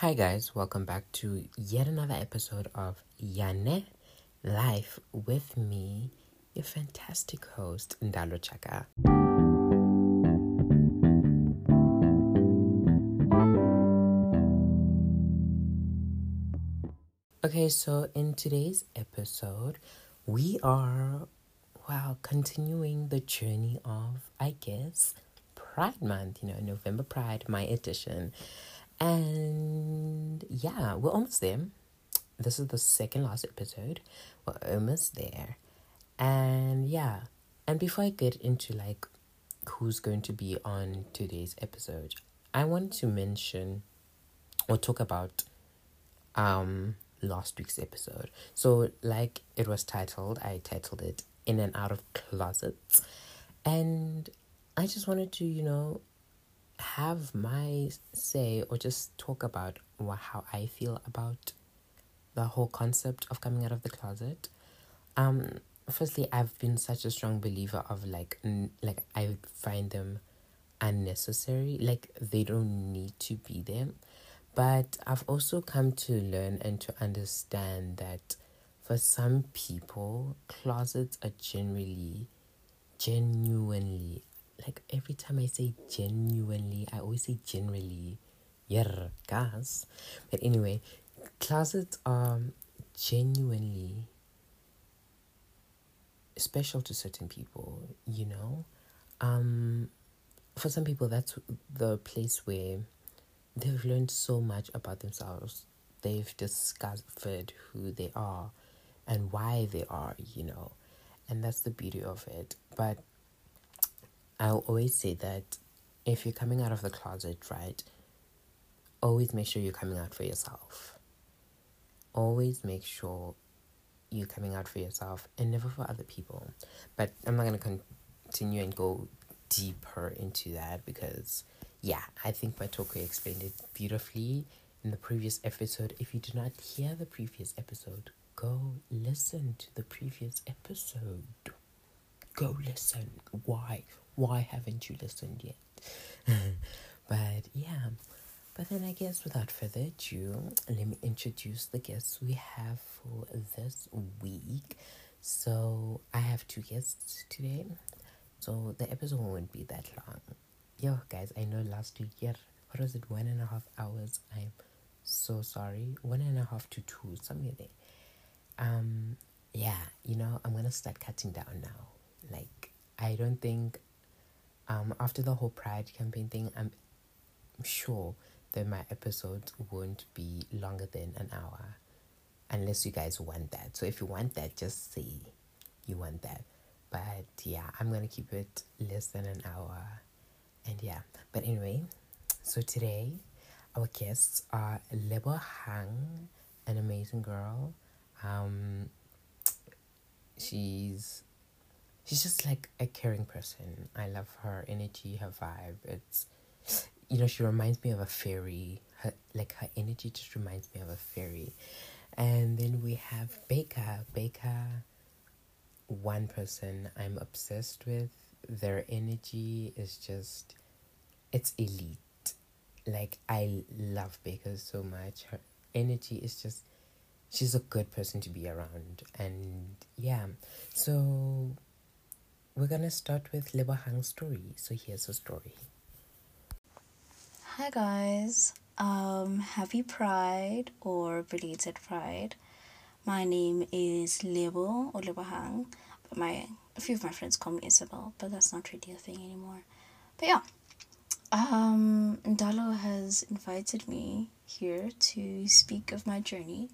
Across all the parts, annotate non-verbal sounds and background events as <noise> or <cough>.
Hi, guys, welcome back to yet another episode of Yane Life with me, your fantastic host, Ndalo Chaka. Okay, so in today's episode, we are, well, continuing the journey of, I guess, Pride Month, you know, November Pride, my edition. And yeah, we're almost there. This is the second last episode. We're almost there. And yeah, and before I get into like who's going to be on today's episode, I want to mention or talk about um last week's episode. So like it was titled, I titled it In and Out of Closets. And I just wanted to, you know, have my say or just talk about how I feel about the whole concept of coming out of the closet. Um, firstly, I've been such a strong believer of like n- like I find them unnecessary. Like they don't need to be there. But I've also come to learn and to understand that for some people, closets are generally, genuinely like every time I say genuinely, I always say generally. Yeah, gas. But anyway, closets are genuinely special to certain people, you know? Um for some people that's the place where they've learned so much about themselves. They've discovered who they are and why they are, you know. And that's the beauty of it. But I'll always say that if you're coming out of the closet, right, always make sure you're coming out for yourself. Always make sure you're coming out for yourself and never for other people. But I'm not going to continue and go deeper into that because, yeah, I think Matoko explained it beautifully in the previous episode. If you did not hear the previous episode, go listen to the previous episode. Go listen. Why? Why haven't you listened yet? <laughs> but yeah, but then I guess without further ado, let me introduce the guests we have for this week. So I have two guests today, so the episode won't be that long. Yo, guys, I know last week, yeah, what was it, one and a half hours? I'm so sorry. One and a half to two, somewhere there. Um, yeah, you know, I'm gonna start cutting down now. Like, I don't think um, after the whole Pride campaign thing, I'm sure that my episodes won't be longer than an hour unless you guys want that. So if you want that, just say you want that. But yeah, I'm gonna keep it less than an hour. And yeah, but anyway, so today our guests are Lebo Hang, an amazing girl. Um, she's she's just like a caring person. I love her energy, her vibe. It's you know, she reminds me of a fairy. Her like her energy just reminds me of a fairy. And then we have Baker. Baker one person I'm obsessed with. Their energy is just it's elite. Like I love Baker so much. Her energy is just she's a good person to be around and yeah. So we're gonna start with Hang's story. So here's her story. Hi guys. Um happy Pride or belated Pride. My name is Lebo or Hang, but my a few of my friends call me Isabel, but that's not really a thing anymore. But yeah. Um Ndalo has invited me here to speak of my journey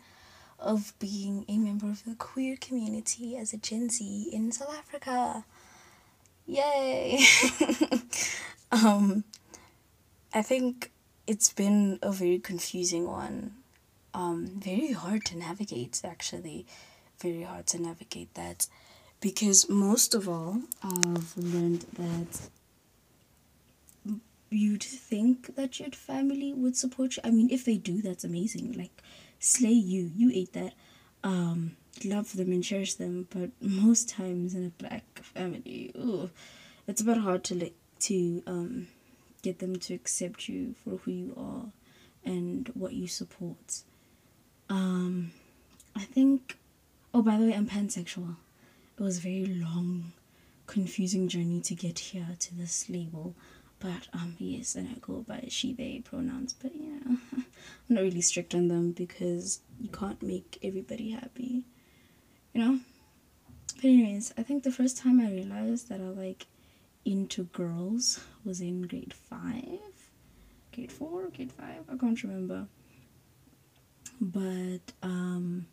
of being a member of the queer community as a Gen Z in South Africa. Yay! <laughs> um, I think it's been a very confusing one. Um, very hard to navigate, actually. Very hard to navigate that. Because most of all, I've learned that you'd think that your family would support you. I mean, if they do, that's amazing. Like, slay you. You ate that. Um, love them and cherish them, but most times in a black family, ooh, it's a bit hard to like to um get them to accept you for who you are and what you support. Um, I think. Oh, by the way, I'm pansexual. It was a very long, confusing journey to get here to this label. But um, yes, and I go by she/they pronouns. But yeah, <laughs> I'm not really strict on them because you can't make everybody happy, you know. But anyways, I think the first time I realized that I like into girls was in grade five, grade four, grade five. I can't remember. But um,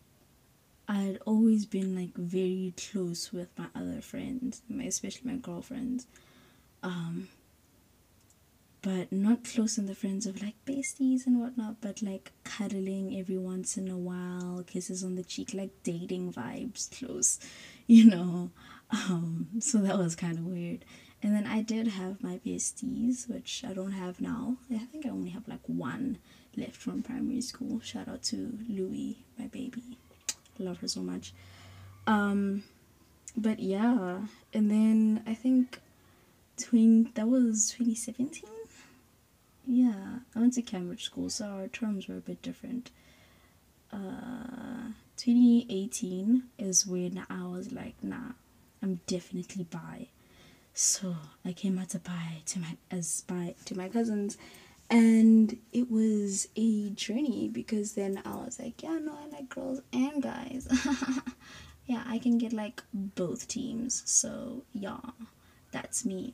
i had always been like very close with my other friends, my, especially my girlfriends. Um, but not close in the friends of like besties and whatnot, but like cuddling every once in a while, kisses on the cheek, like dating vibes, close, <laughs> you know. Um, so that was kind of weird. And then I did have my besties, which I don't have now. I think I only have like one left from primary school. Shout out to Louie, my baby. Love her so much. Um, but yeah, and then I think twin that was 2017 yeah, I went to Cambridge school, so our terms were a bit different. Uh, 2018 is when I was like, nah, I'm definitely bi. So I came out to bi to my as bi to my cousins, and it was a journey because then I was like, yeah, no, I like girls and guys. <laughs> yeah, I can get like both teams. So yeah, that's me.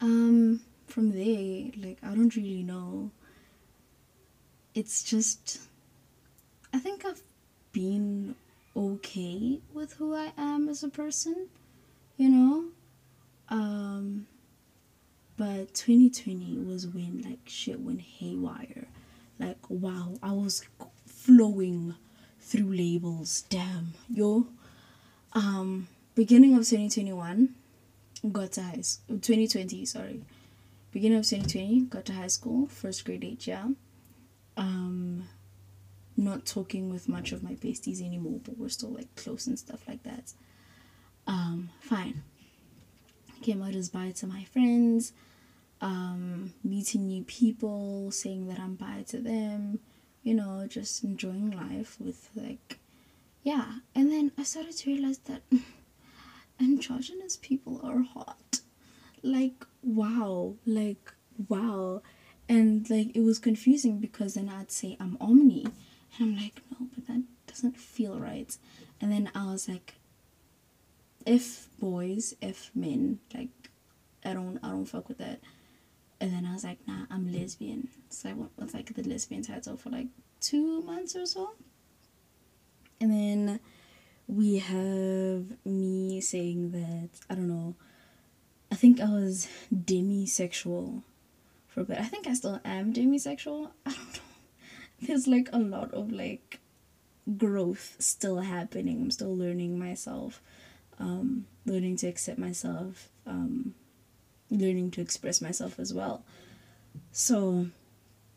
Um from there, like, I don't really know. It's just, I think I've been okay with who I am as a person, you know? Um, but 2020 was when, like, shit went haywire. Like, wow, I was flowing through labels. Damn, yo. Um, beginning of 2021, got eyes. 2020, sorry beginning of 2020 got to high school first grade age yeah. Um not talking with much of my besties anymore but we're still like close and stuff like that. Um fine. Came out as bi to my friends um meeting new people saying that i'm bi to them you know just enjoying life with like yeah. And then i started to realize that <laughs> androgynous people are hot. Like wow like wow. And like it was confusing because then i'd say i'm omni. And i'm like no but that doesn't feel right. And then i was like if boys if men like i don't i don't fuck with that. And then i was like nah i'm lesbian. So i went with like the lesbian title for like two months or so. And then we have me saying that i don't know I think I was demisexual for a bit. I think I still am demisexual. <laughs> I don't know. There's like a lot of like growth still happening. I'm still learning myself, um, learning to accept myself, um, learning to express myself as well. So,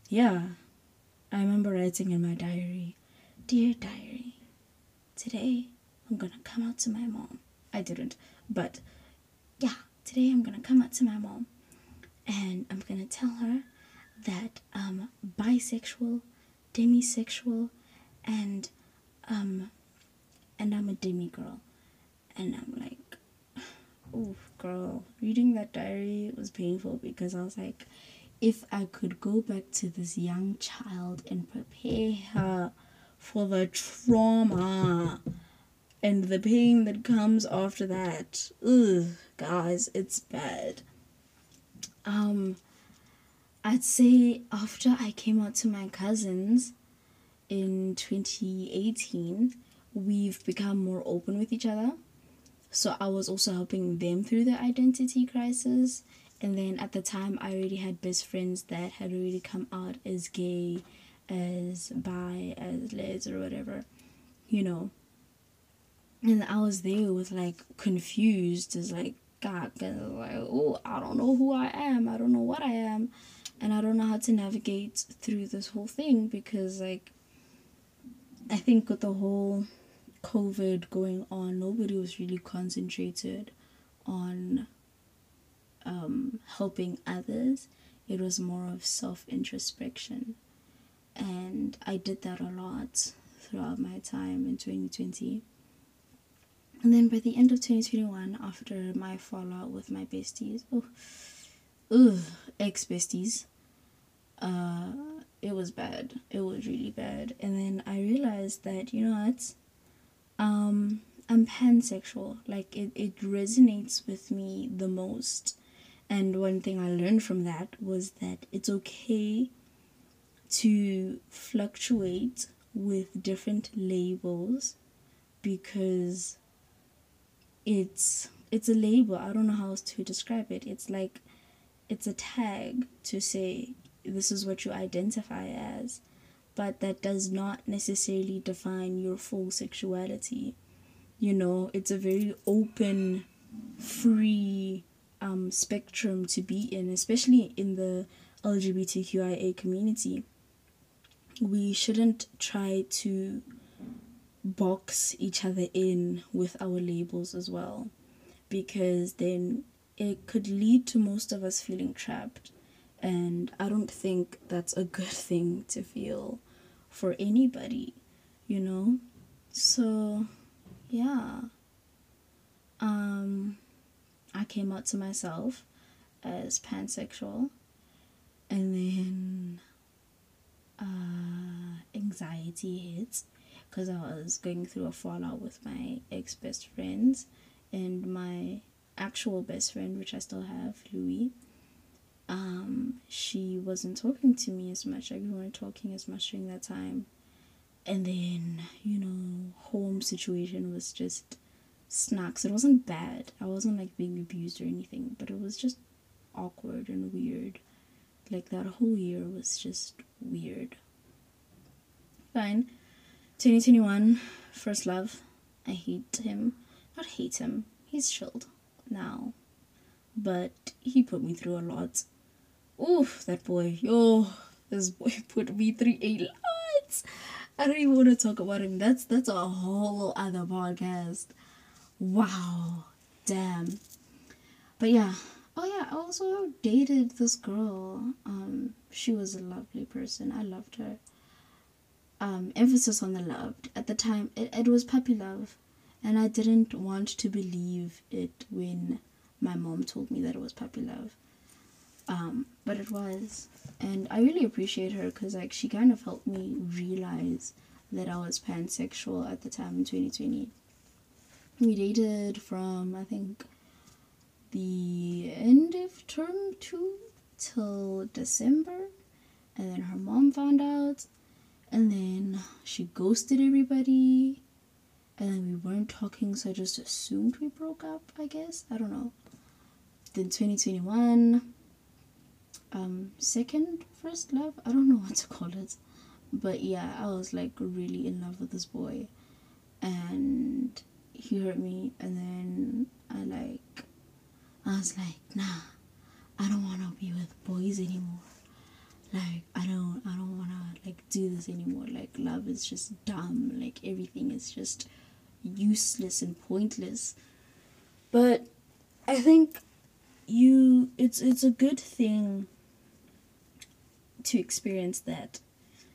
yeah, I remember writing in my diary, Dear diary, today I'm gonna come out to my mom. I didn't, but yeah, today I'm gonna come out to my mom and I'm gonna tell her that I'm bisexual, demisexual, and um and I'm a demi girl. And I'm like, oh girl, reading that diary was painful because I was like, if I could go back to this young child and prepare her for the trauma and the pain that comes after that. Ugh, guys, it's bad. Um, I'd say after I came out to my cousins in 2018, we've become more open with each other. So I was also helping them through their identity crisis. And then at the time, I already had best friends that had already come out as gay, as bi, as les, or whatever, you know and I was there with like confused as like God, like oh I don't know who I am, I don't know what I am, and I don't know how to navigate through this whole thing because like I think with the whole COVID going on, nobody was really concentrated on um, helping others. It was more of self introspection, and I did that a lot throughout my time in 2020. And then by the end of 2021, after my fallout with my besties, oh, ugh, ex besties, uh, it was bad. It was really bad. And then I realized that, you know what? Um, I'm pansexual. Like, it, it resonates with me the most. And one thing I learned from that was that it's okay to fluctuate with different labels because it's it's a label. I don't know how else to describe it. It's like it's a tag to say this is what you identify as, but that does not necessarily define your full sexuality. You know, it's a very open, free um, spectrum to be in, especially in the LGBTQIA community. We shouldn't try to box each other in with our labels as well because then it could lead to most of us feeling trapped. And i don't think that's a good <laughs> thing to feel for anybody you know? So yeah. Um i came out to myself as pansexual and then uh anxiety hits because I was going through a fallout with my ex best friends and my actual best friend, which I still have, Louis. Um, she wasn't talking to me as much. Like we weren't talking as much during that time. And then, you know, home situation was just snacks. It wasn't bad. I wasn't like being abused or anything, but it was just awkward and weird. Like that whole year was just weird. Fine 2021, first love. I hate him. Not hate him. He's chilled now. But he put me through a lot. Oof, that boy. Yo, this boy <laughs> put me through a lot. I don't even want to talk about him. That's that's a whole other podcast. Wow. Damn. But yeah. Oh yeah, I also dated this girl. Um, she was a lovely person. I loved her um, emphasis on the loved. At the time, it, it was puppy love, and I didn't want to believe it when my mom told me that it was puppy love. Um, but it was, and I really appreciate her because like she kind of helped me realize that I was pansexual at the time in 2020. We dated from I think the end of term two till December, and then her mom found out, and then she ghosted everybody. And then we weren't talking, so I just assumed we broke up, I guess. I don't know. Then 2021, um, second first love. I don't know what to call it. But yeah, I was like really in love with this boy. And he hurt me and then I like I was like, nah, I don't wanna be with boys anymore like i don't i don't want to like do this anymore. Like love is just dumb. Like everything is just useless and pointless. But i think you it's it's a good thing to experience that.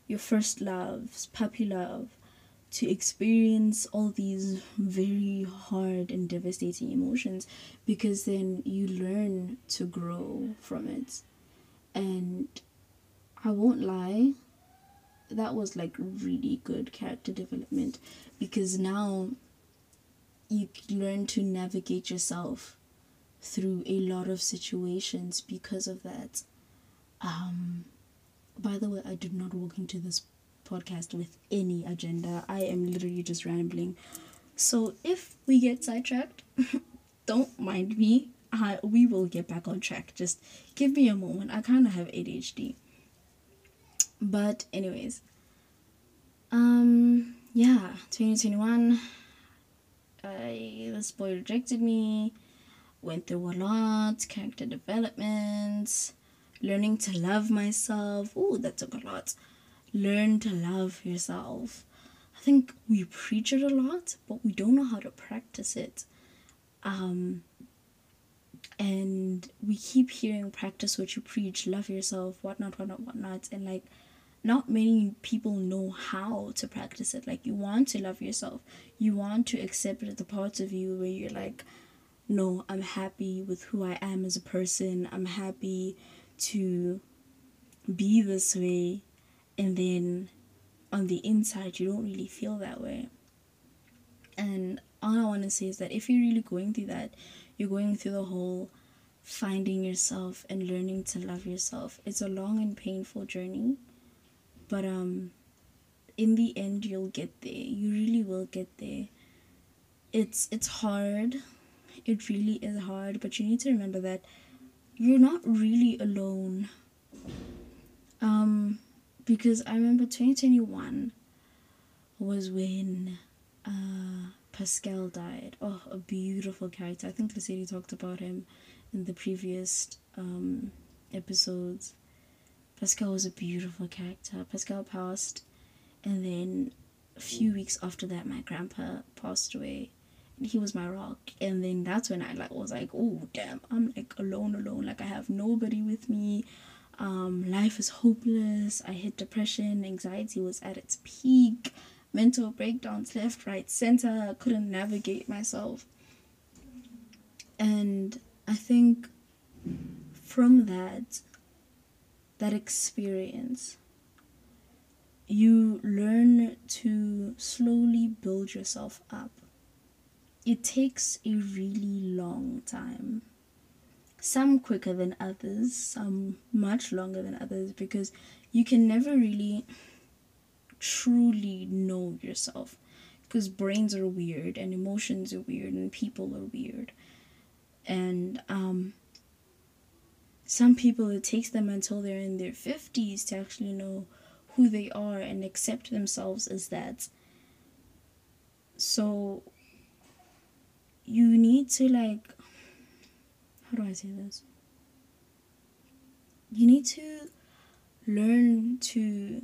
Your first loves puppy love to experience all these very hard and devastating emotions because then you learn to grow from it. And I won't lie, that was like really good character development because now you learn to navigate yourself through a lot of situations because of that. Um, by the way, I did not walk into this podcast with any agenda. I am literally just rambling. So if we get sidetracked, <laughs> don't mind me. I, we will get back on track. Just give me a moment. I kind of have ADHD. But anyways, um, yeah, 2021. I this boy rejected me. Went through a lot, character development, learning to love myself. Oh, that took a lot. Learn to love yourself. I think we preach it a lot, but we don't know how to practice it. Um, and we keep hearing practice what you preach, love yourself, whatnot, whatnot, whatnot, and like not many people know how to practice it. Like you want to love yourself. You want to accept the parts of you where you're like, no, I'm happy with who I am as a person. I'm happy to be this way. And then on the inside, you don't really feel that way. And all I want to say is that if you're really going through that, you're going through the whole finding yourself and learning to love yourself. It's a long and painful journey, but um in the end you'll get there. You really will get there. It's it's hard. It really is hard, but you need to remember that you're not really alone. Um because I remember 2021 was when uh Pascal died. Oh, a beautiful character. I think Leslie talked about him in the previous um, episodes. Pascal was a beautiful character. Pascal passed, and then a few weeks after that, my grandpa passed away. And he was my rock, and then that's when I like was like, oh damn, I'm like alone, alone. Like I have nobody with me. Um, life is hopeless. I hit depression. Anxiety was at its peak mental breakdowns left, right, center. I couldn't navigate myself. And I think from that, that experience, you learn to slowly build yourself up. It takes a really long time. Some quicker than others, some much longer than others, because you can never really truly know yourself because brains are weird and emotions are weird and people are weird and um some people it takes them until they're in their 50s to actually know who they are and accept themselves as that so you need to like how do i say this you need to learn to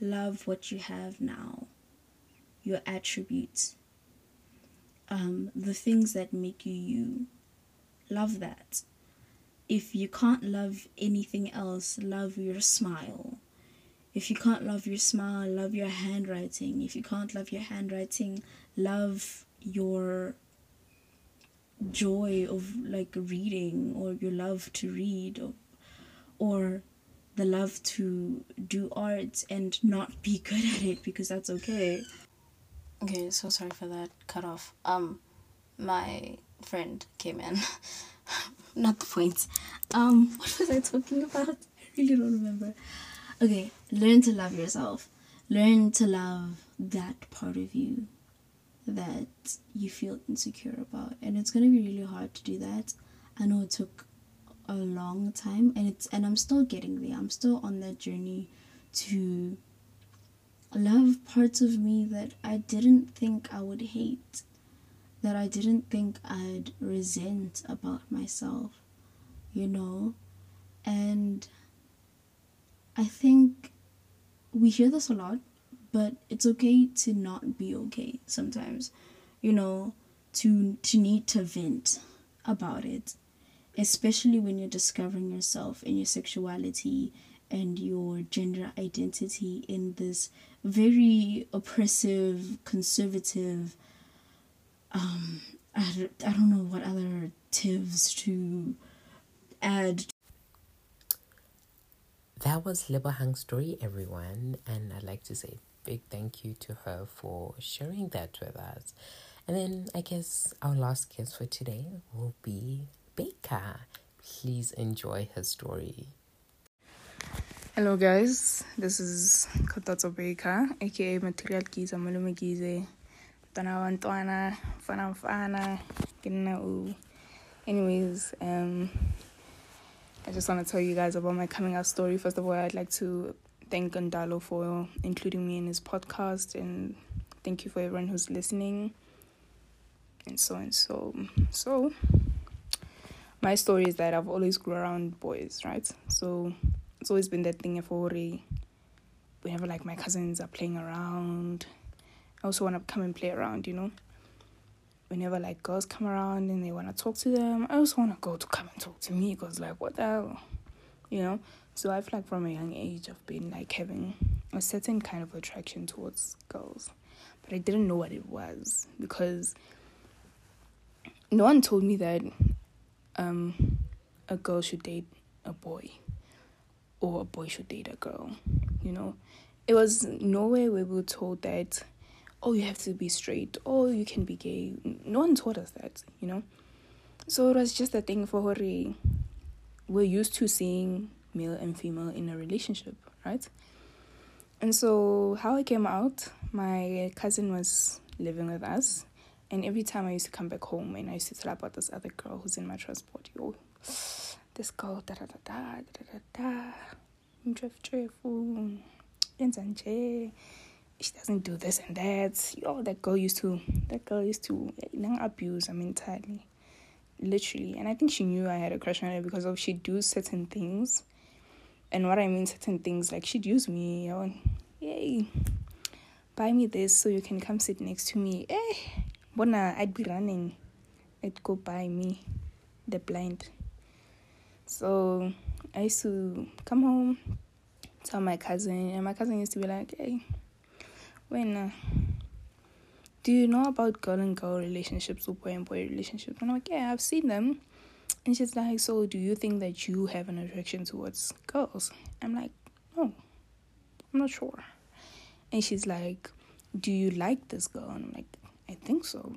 love what you have now, your attributes, um, the things that make you you. Love that. If you can't love anything else, love your smile. If you can't love your smile, love your handwriting. If you can't love your handwriting, love your joy of like reading or your love to read or, or the love to do art and not be <laughs> good at it because that's okay. Okay, so sorry for that cut off. Um, my friend came in. <laughs> not the point. Um, <laughs> what was I talking about? I really don't remember. Okay, learn to love yourself. Learn to love that part of you that you feel insecure about. And it's gonna be really hard to do that. I know it took a long time and it's and I'm still getting there. I'm still on that journey to love parts of me that I didn't think I would hate, that I didn't think I'd resent about myself, you know? And I think we hear this a lot, but it's okay to not be okay sometimes, you know, to to need to vent about it especially when you're discovering yourself and your sexuality and your gender identity in this very oppressive, conservative, um, I, I don't know what other tivs to add. That was Lebohang's story, everyone, and I'd like to say big thank you to her for sharing that with us. And then I guess our last guest for today will be Baker. Please enjoy her story. Hello guys, this is Kgothatso Baker, aka Material Giza Malume Gize. Tana Wantwana, Fana Fana, Ginna Anyways, um I just want to tell you guys about my coming out story. First of all, I'd like to thank Gandalo for including me in his podcast and thank you for everyone who's listening and so and so. So, my story is that I've always grew around boys, right? So it's always been that thing for whenever like my cousins are playing around, I also want to come and play around, you know. Whenever like girls come around and they want to talk to them, I also want to go to come and talk to me because like what the hell, you know. So I feel like from a young age I've been like having a certain kind of attraction towards girls. But I didn't know what it was because no one told me that um a girl should date a boy or a boy should date a girl, you know. It was nowhere we were told that oh you have to be straight, or you can be gay. No one taught us that, you know. So it was just a thing for Hori. We're used to seeing male and female in a relationship, right? And so, how I came out, my cousin was living with us, and every time I used to come back home and I used to tell about this other girl who's in my transport, yo, this girl, da da da da da da da, she doesn't do this and that. Yo, that girl used to, that girl used to abuse her mentally, literally. And I think she knew I had a crush on her because of she'd do certain things and what I mean, certain things like she'd use me. I went, yay, buy me this so you can come sit next to me. Eh, Bona, I'd be running. I'd go buy me the blind. So I used to come home, tell my cousin, and my cousin used to be like, hey, uh, do you know about girl and girl relationships or boy and boy relationships? And I'm like, yeah, I've seen them. And she's like, So do you think that you have an attraction towards girls? I'm like, No, I'm not sure. And she's like, Do you like this girl? And I'm like, I think so.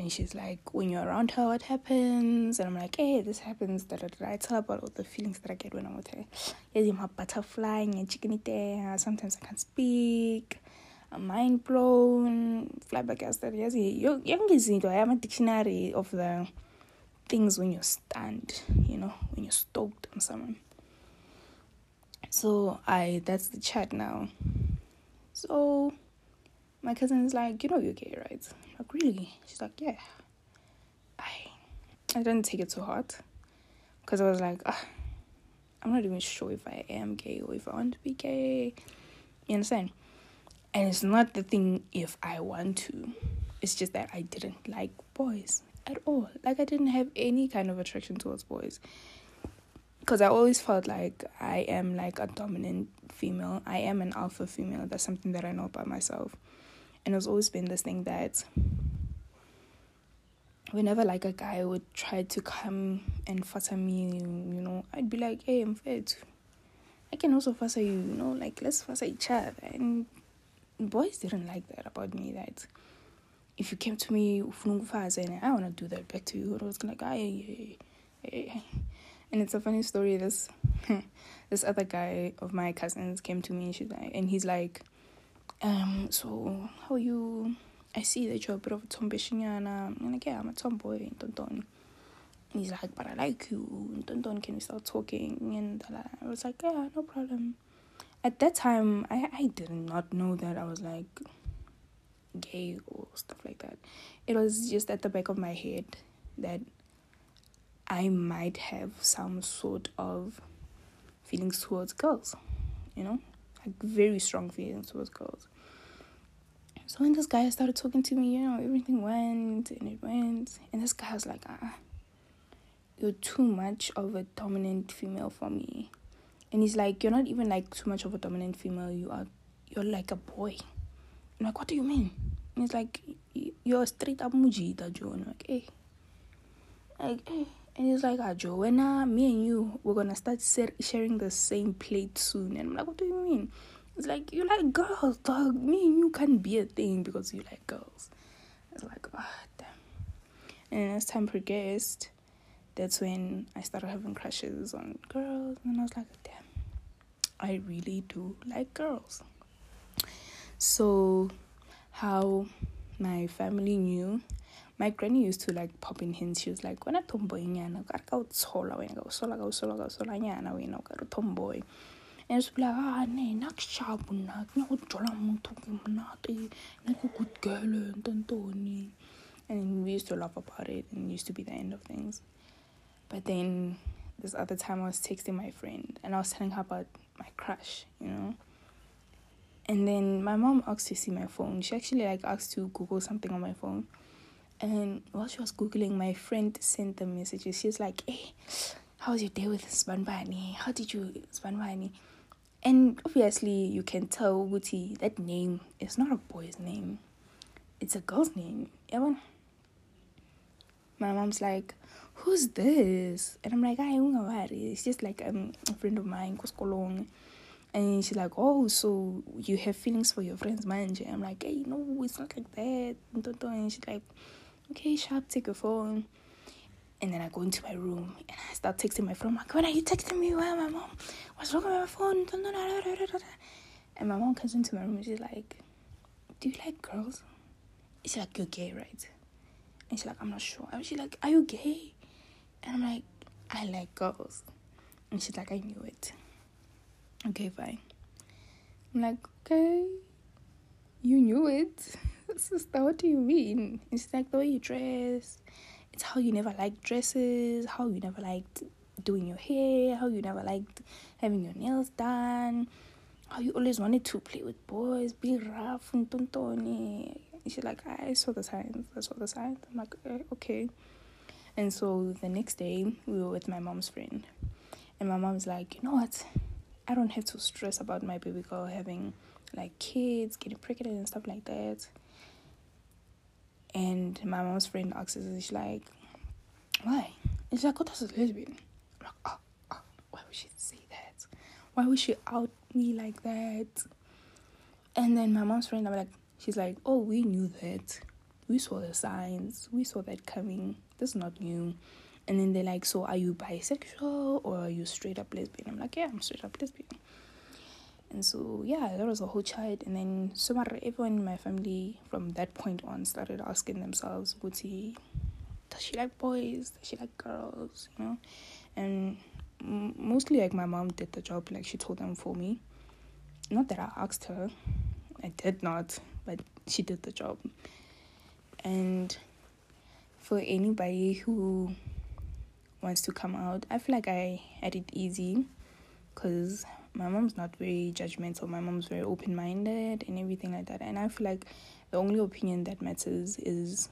And she's like, When you're around her, what happens? And I'm like, Hey, this happens. Da, da, da. I tell her about all the feelings that I get when I'm with her. Yes, a butterfly and chicken Sometimes I can't speak. I'm mind blown, flabbergasted. Yes, young is I am a dictionary of the things when you stand, you know, when you're stoked on someone. So I that's the chat now. So my cousin is like, you know you're gay, right? I'm like, really? She's like, yeah. I I didn't take it too hard. Because I was like, ah, I'm not even sure if I am gay or if I want to be gay. You understand? And it's not the thing if I want to. It's just that I didn't like boys at all. Like I didn't have any kind of attraction towards boys. Because I always felt like I am like a dominant female. I am an alpha female. That's something that I know about myself. And it's always been this thing that whenever like a guy would try to come and fuss me, you know, I'd be like, hey, I'm fit. I can also fuss you, you know, like let's fuss each other. And boys didn't like that about me that if you came to me and I want to do that back to you, I was like, hey, hey, and it's a funny story. This <laughs> this other guy of my cousins came to me and she's like, and he's like, um, so how are you? I see that you're a bit of a tombeshinyana. I'm like, yeah, I'm a tomboy, Tonton. And he's like, but I like you. Tonton, can we start talking? And I was like, yeah, no problem. At that time, I, I did not know that I was like gay or stuff like that. It was just at the back of my head that I might have some sort of feelings towards girls, you know, like very strong feelings towards girls. So when this guy started talking to me, you know, everything went and it went, and this guy was like, ah, you're too much of a dominant female for me. And he's like, you're not even like too much of a dominant female, you are, you're like a boy. I'm like, what do you mean? And he's like, you're straight up mujita, Joe. I'm like, hey. Like, hey. And he's like, ah, uh, me and you, we're gonna start sharing the same plate soon. And I'm like, what do you mean? It's like, you like girls, dog. Me and you can't be a thing because you like girls. It's like, oh, damn. And as time progressed, that's when I started having crushes on girls. And I was like, damn, I really do like girls. So how my family knew. My granny used to like pop in hints. She was like, "When a tomboy nyana, ka ka utsola wena, ka usola ka usola ka usola nyana wena, ka tomboy." And be like, "Ah, ne, nak shabu nak, na go jola motho ke monate, na go good girl ntantoni." And we used to laugh about it, and it used to be the end of things. But then this other time, I was texting my friend, and I was telling her about my crush, you know. And then my mom asked to see my phone. She actually like asked to Google something on my phone. And while she was Googling, my friend sent the messages. She's like, hey, how was your day with Spanbani? How did you Spanbani? And obviously, you can tell Guti that name is not a boy's name, it's a girl's name. Yeah, my mom's like, Who's this? And I'm like, I don't know It's just like um, a friend of mine, Koskolong. And she's like, Oh, so you have feelings for your friends, manje? I'm like, Hey, no, it's not like that. And she's like, Okay, sharp, take your phone. And then I go into my room and I start texting my friend. I'm like, when are you texting me? Where my mom? What's wrong with my phone? And my mom comes into my room and she's like, Do you like girls? She's like, You're gay, right? And she's like, I'm not sure. And she's like, Are you gay? And I'm like, I like girls. And she's like, I knew it. Okay, fine. I'm like, Okay, you knew it. Sister, what do you mean? It's like the way you dress it's how you never liked dresses, how you never liked doing your hair, how you never liked having your nails done, how you always wanted to play with boys, be rough and tontoni. She's like, I saw the signs, I saw the signs. I'm like, eh, okay. And so the next day, we were with my mom's friend. And my mom's like, you know what? I don't have to stress about my baby girl having like kids, getting pregnant and stuff like that. And my mom's friend asks us, she's like, why? And she's like, oh, that's a lesbian. I'm like, oh, oh, why would she say that? Why would she out me like that? And then my mom's friend, I'm like, she's like, oh, we knew that. We saw the signs. We saw that coming. That's not new. And then they're like, so are you bisexual or are you straight up lesbian? I'm like, yeah, I'm straight up lesbian. And so yeah, that was a whole child. And then so everyone in my family from that point on started asking themselves, Guti, does she like boys? Does she like girls? You know? And mostly like my mom did the job, like she told them for me. Not that I asked her, I did not, but she did the job. And for anybody who wants to come out, I feel like I had it easy because my mom's not very judgmental. My mom's very open minded and everything like that. And I feel like the only opinion that matters is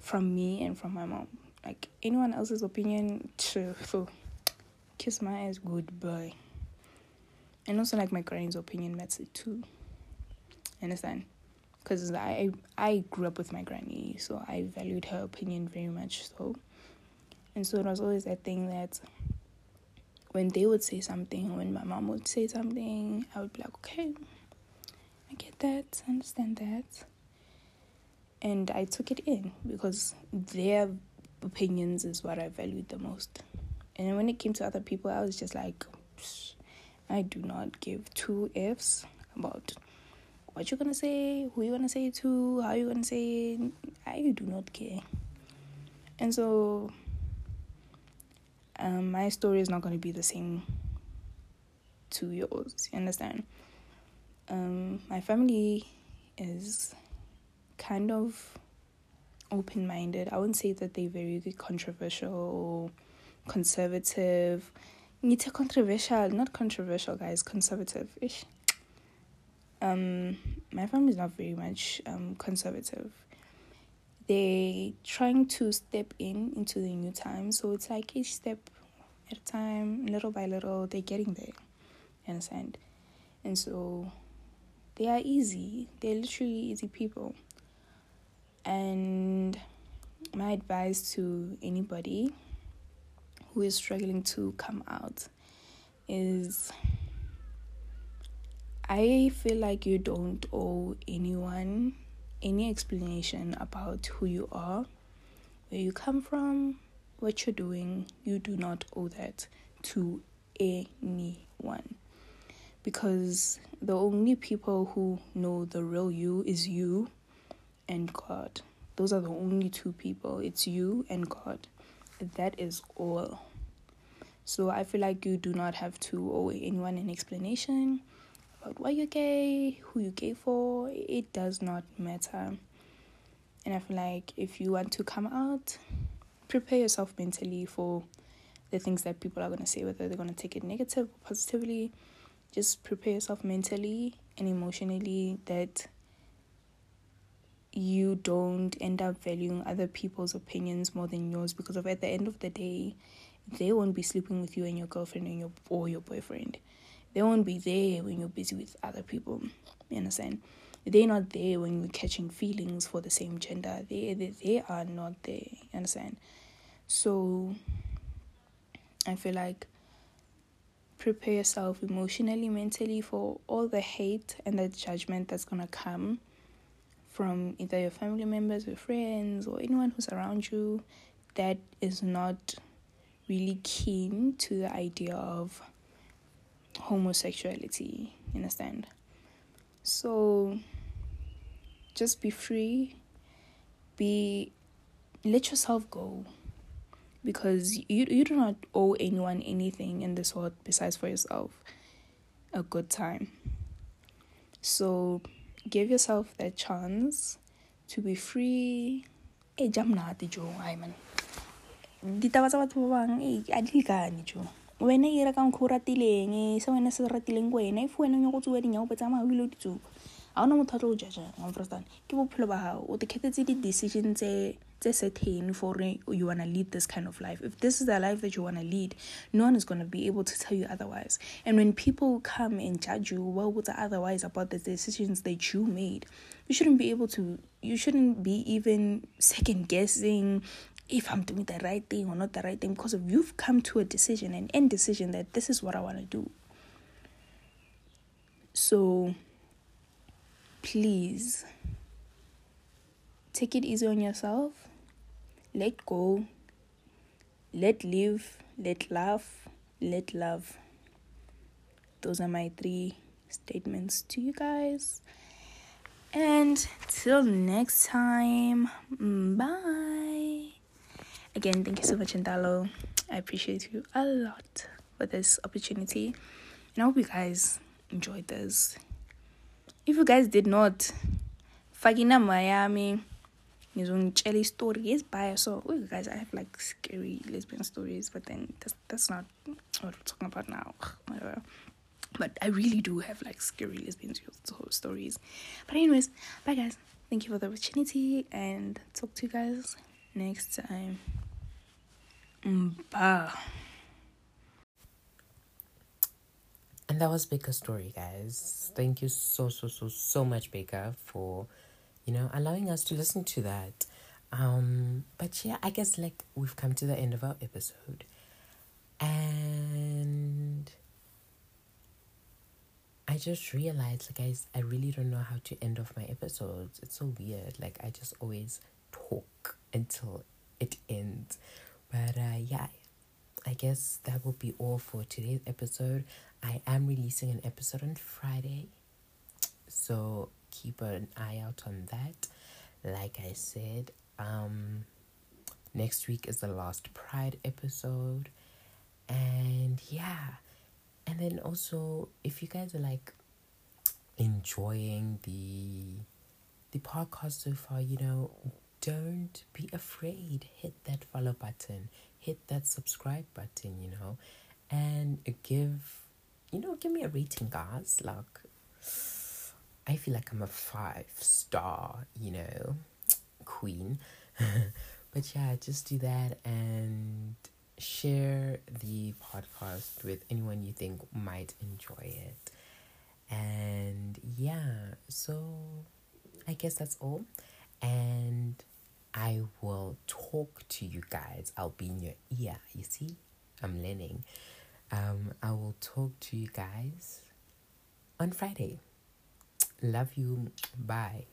from me and from my mom. Like anyone else's opinion, so kiss my ass goodbye. And also like my granny's opinion matters too. Understand? Because I I grew up with my granny, so I valued her opinion very much so. And so it was always that thing that when they would say something, when my mom would say something, I would be like, okay, I get that, I understand that. And I took it in because their opinions is what I valued the most. And when it came to other people, I was just like, I do not give two F's about what you're gonna say, who you're gonna say it to, how you're gonna say it. I do not care. And so um, my story is not going to be the same to yours. You understand? Um, my family is kind of open minded. I wouldn't say that they're very controversial or conservative. It's controversial, not controversial, guys. Conservative ish. Um, my family is not very much um conservative they trying to step in into the new time. So it's like each step at a time little by little they're getting there. You understand? And so they are easy. They're literally easy people. And my advice to anybody who is struggling to come out is I feel like you don't owe anyone any explanation about who you are, where you come from, what you're doing, you do not owe that to anyone. Because the only people who know the real you is you and God. Those are the only two people. It's you and God. That is all. So I feel like you do not have to owe anyone an explanation about why you're gay, who you're gay for, it does not matter. And I feel like if you want to come out, prepare yourself mentally for the things that people are going to say, whether they're going to take it negative or positively. Just prepare yourself mentally and emotionally that you don't end up valuing other people's opinions more than yours because of at the end of the day they won't be sleeping with you and your girlfriend and your or your boyfriend. They won't be there when you're busy with other people. You understand? They're not there when you're catching feelings for the same gender. They they, they are not there. You understand? So I feel like prepare yourself emotionally, mentally for all the hate and the judgment that's gonna come from either your family members, your friends, or anyone who's around you that is not really keen to the idea of homosexuality. Understand? So just be free, be let yourself go because you you do not owe anyone anything in this world besides for yourself a good time. So give yourself that chance to be free. Eh jamnati jo, ay man. Ditaba tsa batho ba eh di jo. Wena e ra kang go ratileng, se wena se ratileng ko wena. If wena o nyako tsuba dinyago pe tsamaya o ile di tsuba. Ha ona motho a tlo go judge, understand? Ke bophelo ba hao. O te khetsetse di decision tse tse certain for you want to lead this kind of life. If this is the life that you want to lead, no one is going to be able to tell you otherwise. And when people come and judge you, well, what's otherwise about the decisions that you made, you shouldn't be able to, you shouldn't be even second guessing if I'm doing the right thing or not the right thing because if you've come to a decision, an end decision that this is what I want to do. So please take it easy on yourself let go, let live, let laugh, let love. Those are my three statements to you guys. And till next time, mm, bye. Again, thank you so much, Ndalo. I appreciate you a lot for this opportunity. And I hope you guys enjoyed this. If you guys did not, Fagina Miami ngizongitshela story yezibhaya so ooh, guys i have like scary lesbian stories but then that's, that's not what we're talking about now Whatever. but i really do have like scary lesbian stories but anyways bye guys thank you for the opportunity and talk to you guys next time bye and that was Baker's story, guys. Thank you so, so, so, so much, Baker, for you know, allowing us to listen to that. Um, but yeah, I guess like we've come to the end of our episode. And I just realized, like, guys, I really don't know how to end off my episodes. It's so weird. Like, I just always talk until it ends. But uh, yeah, I guess that will be all for today's episode. I am releasing an episode on Friday. So keep an eye out on that. Like I said, um, next week is the last Pride episode, and yeah, and then also if you guys are like enjoying the the podcast so far, you know, don't be afraid. Hit that follow button, hit that subscribe button, you know, and give you know, give me a rating, guys. Like I feel like I'm a five star, you know, queen. <laughs> but yeah, just do that and share the podcast with anyone you think might enjoy it. And yeah, so I guess that's all. And I will talk to you guys. I'll be in your ear. You see, I'm learning. Um, I will talk to you guys on Friday. Love you. Bye.